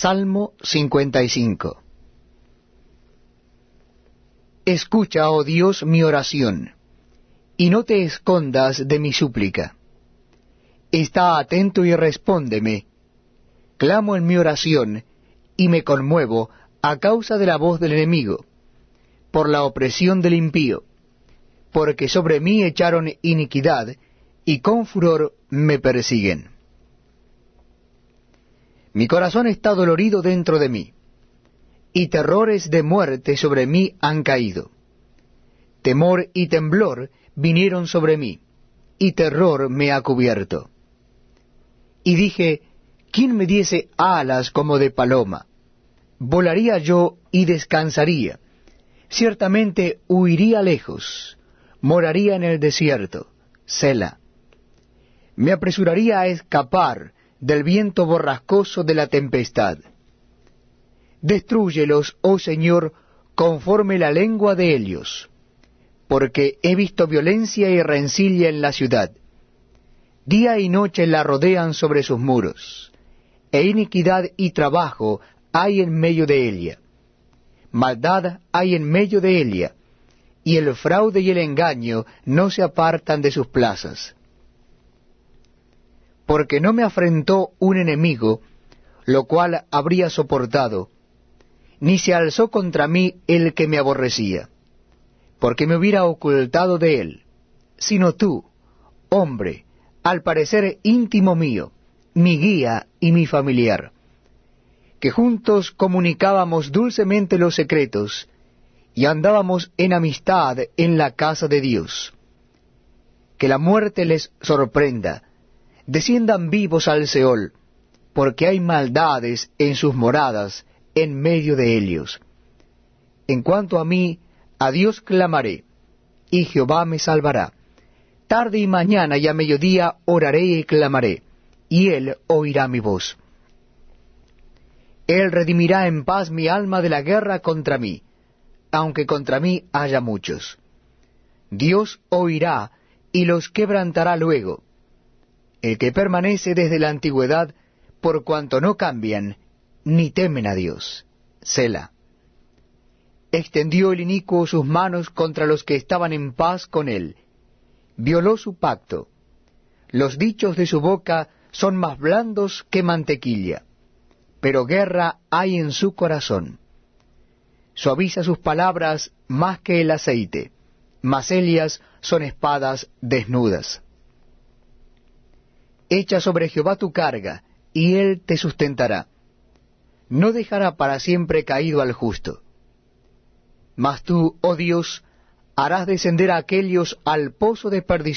Salmo 55 Escucha, oh Dios, mi oración, y no te escondas de mi súplica. Está atento y respóndeme. Clamo en mi oración, y me conmuevo a causa de la voz del enemigo, por la opresión del impío, porque sobre mí echaron iniquidad, y con furor me persiguen. Mi corazón está dolorido dentro de mí, y terrores de muerte sobre mí han caído. Temor y temblor vinieron sobre mí, y terror me ha cubierto. Y dije, ¿quién me diese alas como de paloma? Volaría yo y descansaría. Ciertamente huiría lejos, moraría en el desierto, Sela. Me apresuraría a escapar del viento borrascoso de la tempestad. Destrúyelos, oh Señor, conforme la lengua de ellos, porque he visto violencia y rencilla en la ciudad. Día y noche la rodean sobre sus muros, e iniquidad y trabajo hay en medio de ella. Maldad hay en medio de ella, y el fraude y el engaño no se apartan de sus plazas porque no me afrentó un enemigo, lo cual habría soportado, ni se alzó contra mí el que me aborrecía, porque me hubiera ocultado de él, sino tú, hombre, al parecer íntimo mío, mi guía y mi familiar, que juntos comunicábamos dulcemente los secretos, y andábamos en amistad en la casa de Dios. Que la muerte les sorprenda, desciendan vivos al Seol, porque hay maldades en sus moradas en medio de ellos. En cuanto a mí, a Dios clamaré, y Jehová me salvará. Tarde y mañana y a mediodía oraré y clamaré, y él oirá mi voz. Él redimirá en paz mi alma de la guerra contra mí, aunque contra mí haya muchos. Dios oirá y los quebrantará luego el que permanece desde la antigüedad, por cuanto no cambian, ni temen a Dios. Sela. Extendió el inicuo sus manos contra los que estaban en paz con él. Violó su pacto. Los dichos de su boca son más blandos que mantequilla, pero guerra hay en su corazón. Suaviza sus palabras más que el aceite, mas ellas son espadas desnudas. Echa sobre Jehová tu carga, y él te sustentará. No dejará para siempre caído al justo. Mas tú, oh Dios, harás descender a aquellos al pozo de perdición